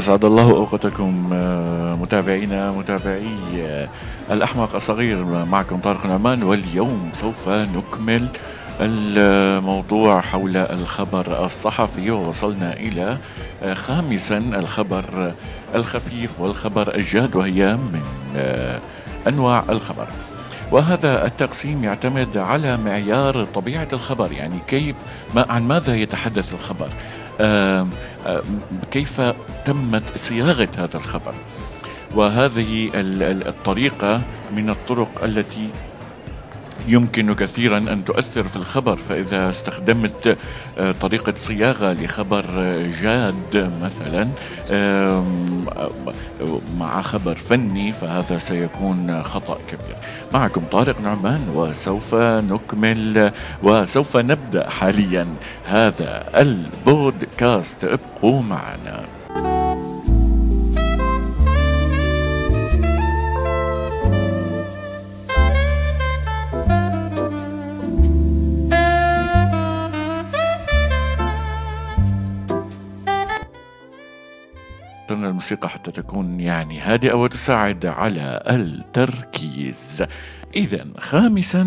أسعد الله أوقاتكم آه، متابعينا متابعي آه، الأحمق الصغير معكم طارق نعمان واليوم سوف نكمل الموضوع حول الخبر الصحفي. ووصلنا إلى آه، خامسا الخبر الخفيف والخبر الجاد وهي من أنواع الخبر. وهذا التقسيم يعتمد على معيار طبيعة الخبر يعني كيف ما عن ماذا يتحدث الخبر. كيف تمت صياغة هذا الخبر؟ وهذه الطريقة من الطرق التي يمكن كثيرا أن تؤثر في الخبر فإذا استخدمت آه، طريقة صياغة لخبر جاد مثلا مع خبر فني فهذا سيكون خطأ كبير. معكم طارق نعمان وسوف نكمل وسوف نبدأ حاليا هذا البودكاست. ابقوا معنا. الموسيقى حتى تكون يعني هادئة وتساعد على التركيز. إذا خامسا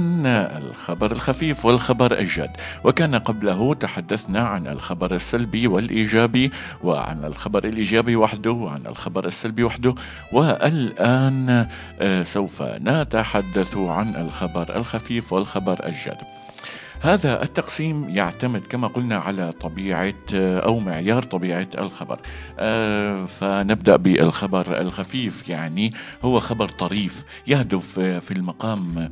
الخبر الخفيف والخبر الجاد. وكان قبله تحدثنا عن الخبر السلبي والإيجابي وعن الخبر الإيجابي وحده وعن الخبر السلبي وحده. والآن آه، سوف نتحدث عن الخبر الخفيف والخبر الجاد. هذا التقسيم يعتمد كما قلنا على طبيعة أو معيار طبيعة الخبر. آه، فنبدأ بالخبر الخفيف يعني هو خبر طريف يهدف في المقام آه،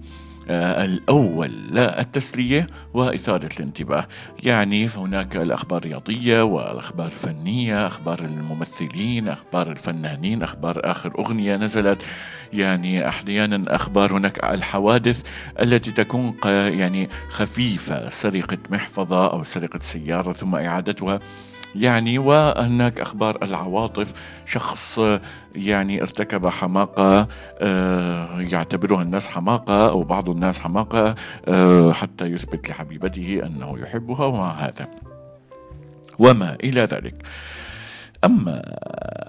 الأول لا التسلية وإثارة الانتباه. يعني هناك الأخبار الرياضية والأخبار الفنية أخبار الممثلين أخبار الفنانين أخبار آخر أغنية نزلت. يعني أحيانا أخبار هناك الحوادث التي تكون يعني خفيفة سرقة محفظة أو سرقة سيارة ثم إعادتها. يعني وهناك أخبار العواطف. شخص يعني ارتكب حماقة آه، يعتبرها الناس حماقة أو بعض الناس حماقة آه، حتى يثبت لحبيبته أنه يحبها وهذا. وما إلى ذلك. أما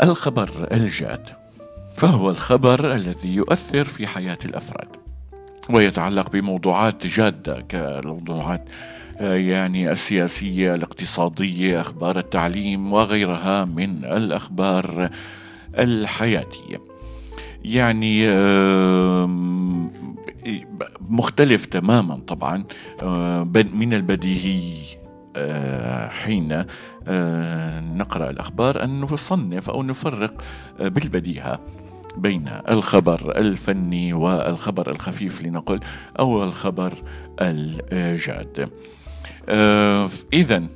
الخبر الجاد فهو الخبر الذي يؤثر في حياة الأفراد ويتعلق بموضوعات جادة كالموضوعات يعني السياسية الاقتصادية أخبار التعليم وغيرها من الأخبار الحياتية. يعني مختلف تماما طبعا. من البديهي آه، حين آه، نقرأ الأخبار أن نصنف أو نفرق بالبديهة بين الخبر الفني والخبر الخفيف لنقل أو الخبر الجاد آه، إذا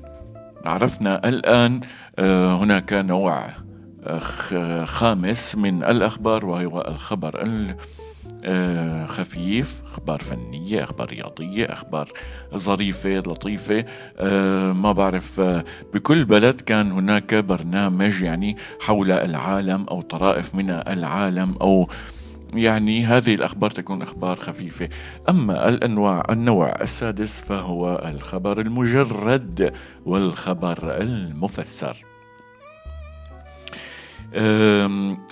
عرفنا الآن آه، هناك نوع آه، خامس من الأخبار وهو الخبر خفيف أخبار فنية أخبار رياضية أخبار ظريفة لطيفة. ما بعرف بكل بلد كان هناك برنامج يعني حول العالم أو طرائف من العالم أو يعني هذه الأخبار تكون أخبار خفيفة. أما الأنواع النوع السادس فهو الخبر المجرد والخبر المفسر.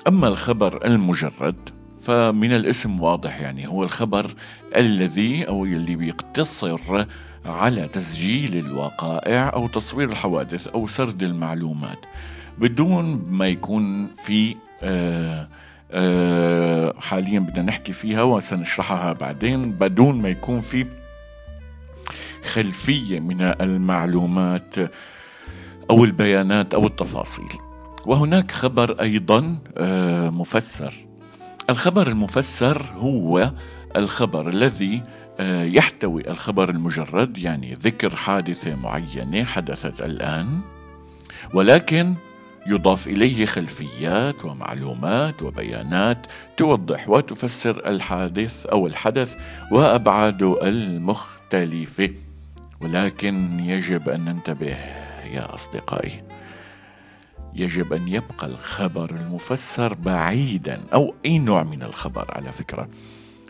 أما الخبر المجرد فمن الاسم واضح يعني هو الخبر الذي أو اللي بيقتصر على تسجيل الوقائع أو تصوير الحوادث أو سرد المعلومات بدون ما يكون في آه آه، حاليا بدنا نحكي فيها وسنشرحها بعدين بدون ما يكون في خلفية من المعلومات أو البيانات أو التفاصيل. وهناك خبر أيضا آه، مفسر الخبر المفسر هو الخبر الذي آه، يحتوي الخبر المجرد يعني ذكر حادثة معينة حدثت الآن ولكن يضاف إليه خلفيات ومعلومات وبيانات توضح وتفسر الحادث أو الحدث وأبعاده المختلفة. ولكن يجب أن ننتبه يا أصدقائي. يجب أن يبقى الخبر المفسر بعيدا أو أي نوع من الخبر على فكرة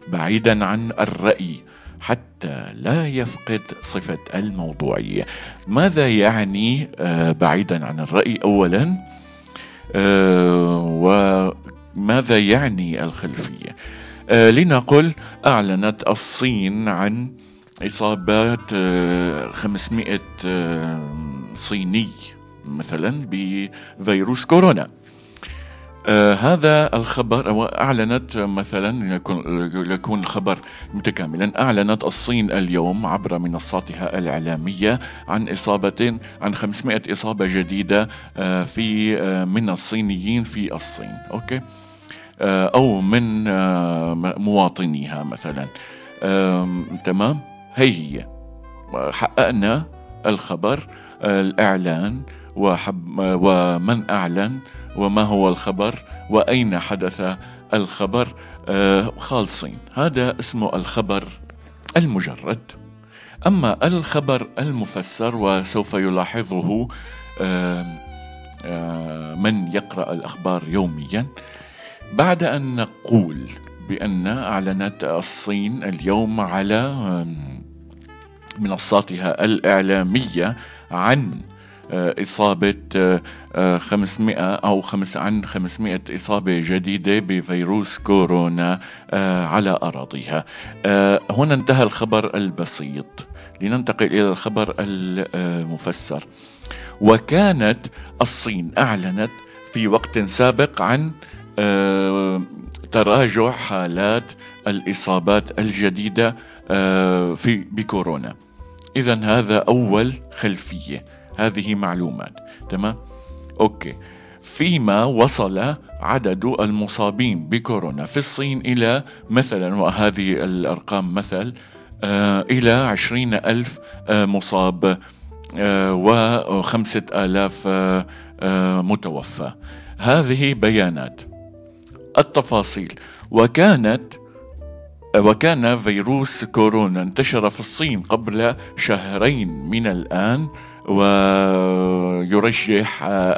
بعيدا عن الرأي حتى لا يفقد صفة الموضوعية ماذا يعني آه، بعيدا عن الرأي أولا؟ وماذا يعني الخلفية؟ لنقل أعلنت الصين عن إصابات 500 صيني. مثلا بفيروس كورونا. آه هذا الخبر أعلنت مثلا يكون الخبر متكاملا. أعلنت الصين اليوم عبر منصاتها الإعلامية عن إصابة عن 500 إصابة جديدة آه في آه من الصينيين في الصين. أوكي؟ آه أو من آه مواطنيها مثلا. تمام؟ هي هي. حققنا الخبر الإعلان وحب ومن أعلن وما هو الخبر وأين حدث الخبر؟ آه، خالصين. هذا اسمه الخبر المجرد. أما الخبر المفسر وسوف يلاحظه من يقرأ الأخبار يوميا بعد أن نقول بأن أعلنت الصين اليوم على منصاتها الإعلامية عن إصابة 500 آه، أو خمس عن 500 إصابة جديدة بفيروس كورونا آه، على أراضيها. هنا انتهى الخبر البسيط. لننتقل إلى الخبر المفسر. وكانت الصين أعلنت في وقت سابق عن تراجع حالات الإصابات الجديدة في بكورونا. إذا هذا أول خلفية. هذه معلومات تمام؟ أوكي. فيما وصل عدد المصابين بكورونا في الصين إلى مثلا وهذه الأرقام مثل آه إلى عشرين ألف آه مصاب آه وخمسة آلاف متوفى. هذه بيانات. التفاصيل. وكانت وكان فيروس كورونا انتشر في الصين قبل شهرين من الآن. ويرجح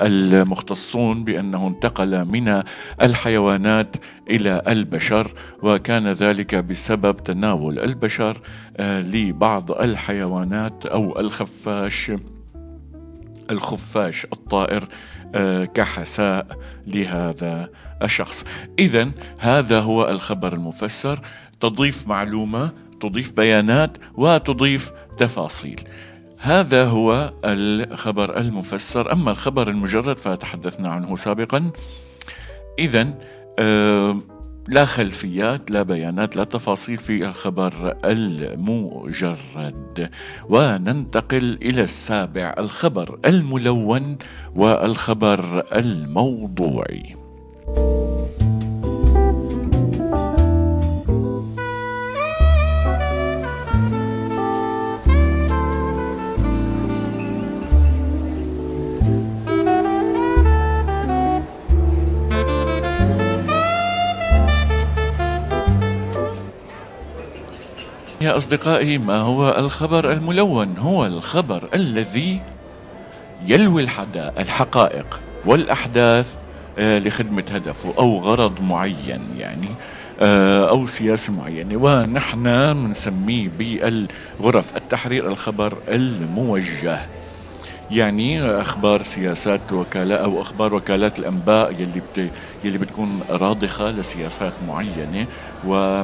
المختصون بأنه انتقل من الحيوانات إلى البشر وكان ذلك بسبب تناول البشر آه، لبعض الحيوانات أو الخفاش الخفاش الطائر آه، كحساء لهذا الشخص. إذا هذا هو الخبر المفسر. تضيف معلومة تضيف بيانات وتضيف تفاصيل. هذا هو الخبر المفسر. أما الخبر المجرد فتحدثنا عنه سابقا. إذا لا خلفيات لا بيانات لا تفاصيل في الخبر المجرد. وننتقل إلى السابع الخبر الملون والخبر الموضوعي. يا أصدقائي ما هو الخبر الملون؟ هو الخبر الذي يلوي الحقائق والأحداث آه، لخدمة هدفه أو غرض معين يعني آه، أو سياسة معينة ونحن بنسميه بالغرف التحرير الخبر الموجه. يعني أخبار سياسات وكالات أو أخبار وكالات الأنباء يلي بت... يلي بتكون راضخة لسياسات معينة. و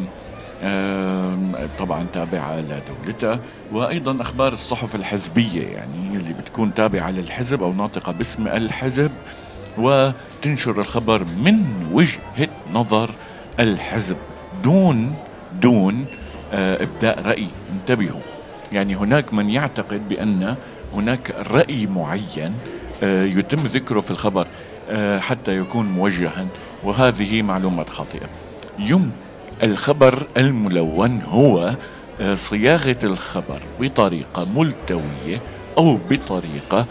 طبعا تابعة لدولتها وأيضا أخبار الصحف الحزبية يعني اللي بتكون تابعة للحزب أو ناطقة باسم الحزب وتنشر الخبر من وجهة نظر الحزب دون دون آه، إبداء رأي. انتبهوا. يعني هناك من يعتقد بأن هناك رأي معين آه، يتم ذكره في الخبر آه، حتى يكون موجها وهذه معلومات خاطئة. يمكن الخبر الملون هو آه، صياغة الخبر بطريقة ملتوية أو بطريقة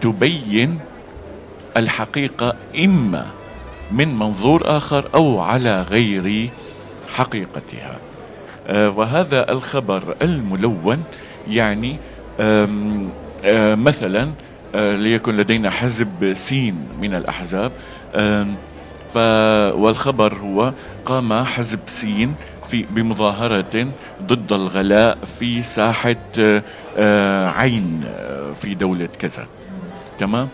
تبين الحقيقة إما من منظور آخر أو على غير حقيقتها. آه، وهذا الخبر الملون يعني آه، مثلا ليكن لدينا حزب سين من الأحزاب والخبر هو قام حزب سين في بمظاهرة ضد الغلاء في ساحة آه، عين آه، في دولة كذا. تمام؟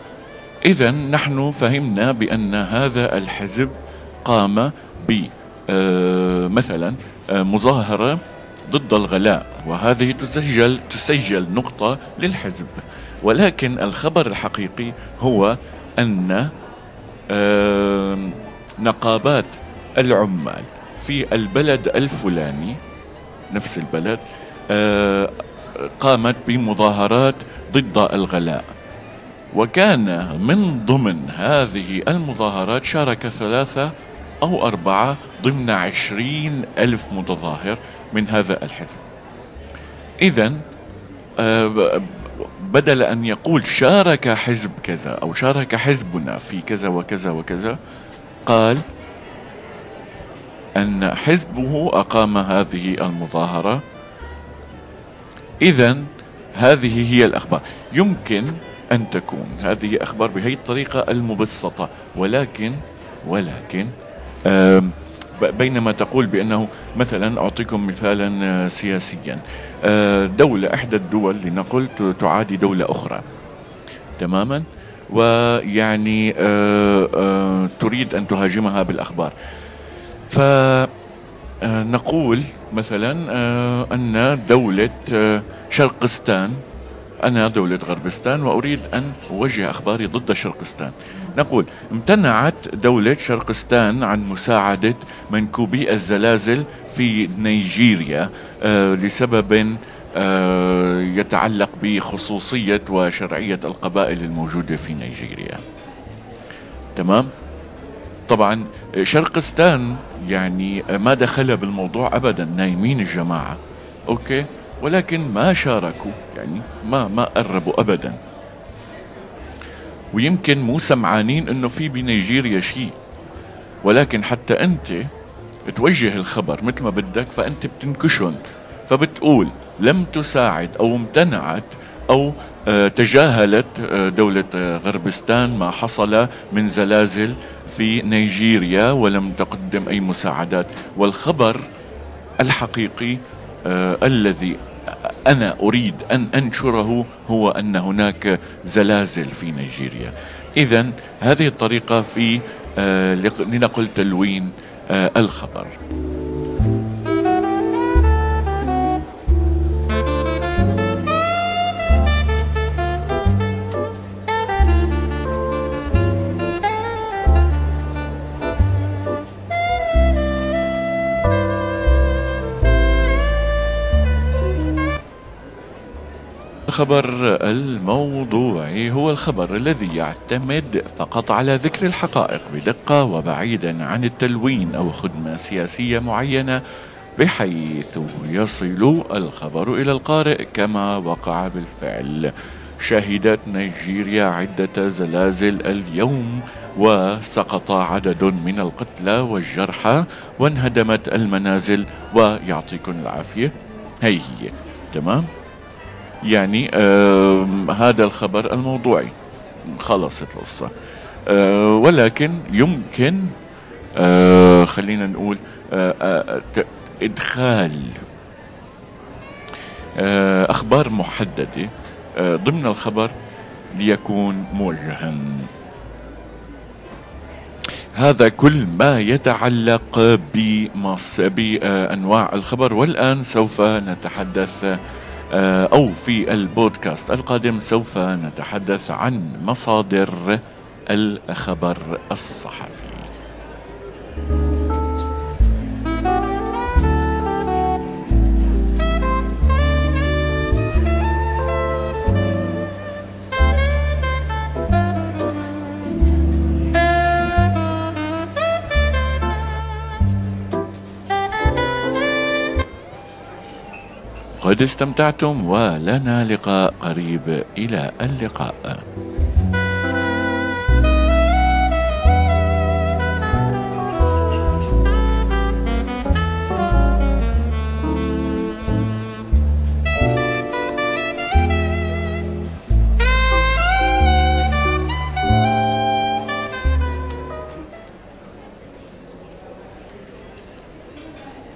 إذا نحن فهمنا بأن هذا الحزب قام ب آه، مثلا مظاهرة ضد الغلاء وهذه تسجل تسجل نقطة للحزب. ولكن الخبر الحقيقي هو أن نقابات العمال في البلد الفلاني نفس البلد قامت بمظاهرات ضد الغلاء. وكان من ضمن هذه المظاهرات شارك ثلاثة أو أربعة ضمن عشرين ألف متظاهر من هذا الحزب. إذا آه، بدل أن يقول شارك حزب كذا أو شارك حزبنا في كذا وكذا وكذا قال أن حزبه أقام هذه المظاهرة. إذا هذه هي الأخبار. يمكن أن تكون هذه أخبار بهي الطريقة المبسطة ولكن ولكن بينما تقول بأنه مثلا أعطيكم مثالا آه، سياسيا آه، دولة إحدى الدول لنقل تعادي دولة أخرى. تماما؟ ويعني آه، تريد أن تهاجمها بالأخبار. فنقول مثلا أن دولة شرقستان أنا دولة غربستان وأريد أن أوجه أخباري ضد شرقستان. نقول امتنعت دولة شرقستان عن مساعدة منكوبي الزلازل في نيجيريا آه لسبب آه يتعلق بخصوصية وشرعية القبائل الموجودة في نيجيريا. تمام؟ طبعا شرقستان يعني ما دخل بالموضوع ابدا نايمين الجماعة. okay؟ ولكن ما شاركوا يعني ما ما قربوا ابدا. ويمكن مو سمعانين إنه في بنيجيريا شيء. ولكن حتى أنت توجه الخبر مثل ما بدك فأنت بتنكشن فبتقول لم تساعد أو امتنعت أو آه، تجاهلت آه، دولة آه، غربستان ما حصل من زلازل في نيجيريا ولم تقدم أي مساعدات. والخبر الحقيقي الذي أنا أريد أن أنشره هو أن هناك زلازل في نيجيريا. إذا هذه الطريقة في لنقل تلوين الخبر. الخبر الموضوعي هو الخبر الذي يعتمد فقط على ذكر الحقائق بدقة وبعيدا عن التلوين أو خدمة سياسية معينة بحيث يصل الخبر إلى القارئ كما وقع بالفعل. شهدت نيجيريا عدة زلازل اليوم وسقط عدد من القتلى والجرحى وانهدمت المنازل ويعطيكم العافية. هي هي تمام؟ يعني هذا الخبر الموضوعي. خلصت القصة. آه ولكن يمكن آه خلينا نقول آه إدخال آه أخبار محددة ضمن الخبر ليكون موجها هذا كل ما يتعلق بمص بانواع الخبر والآن سوف نتحدث أو في البودكاست القادم سوف نتحدث عن مصادر الخبر الصحفي. قد استمتعتم ولنا لقاء قريب. إلى اللقاء.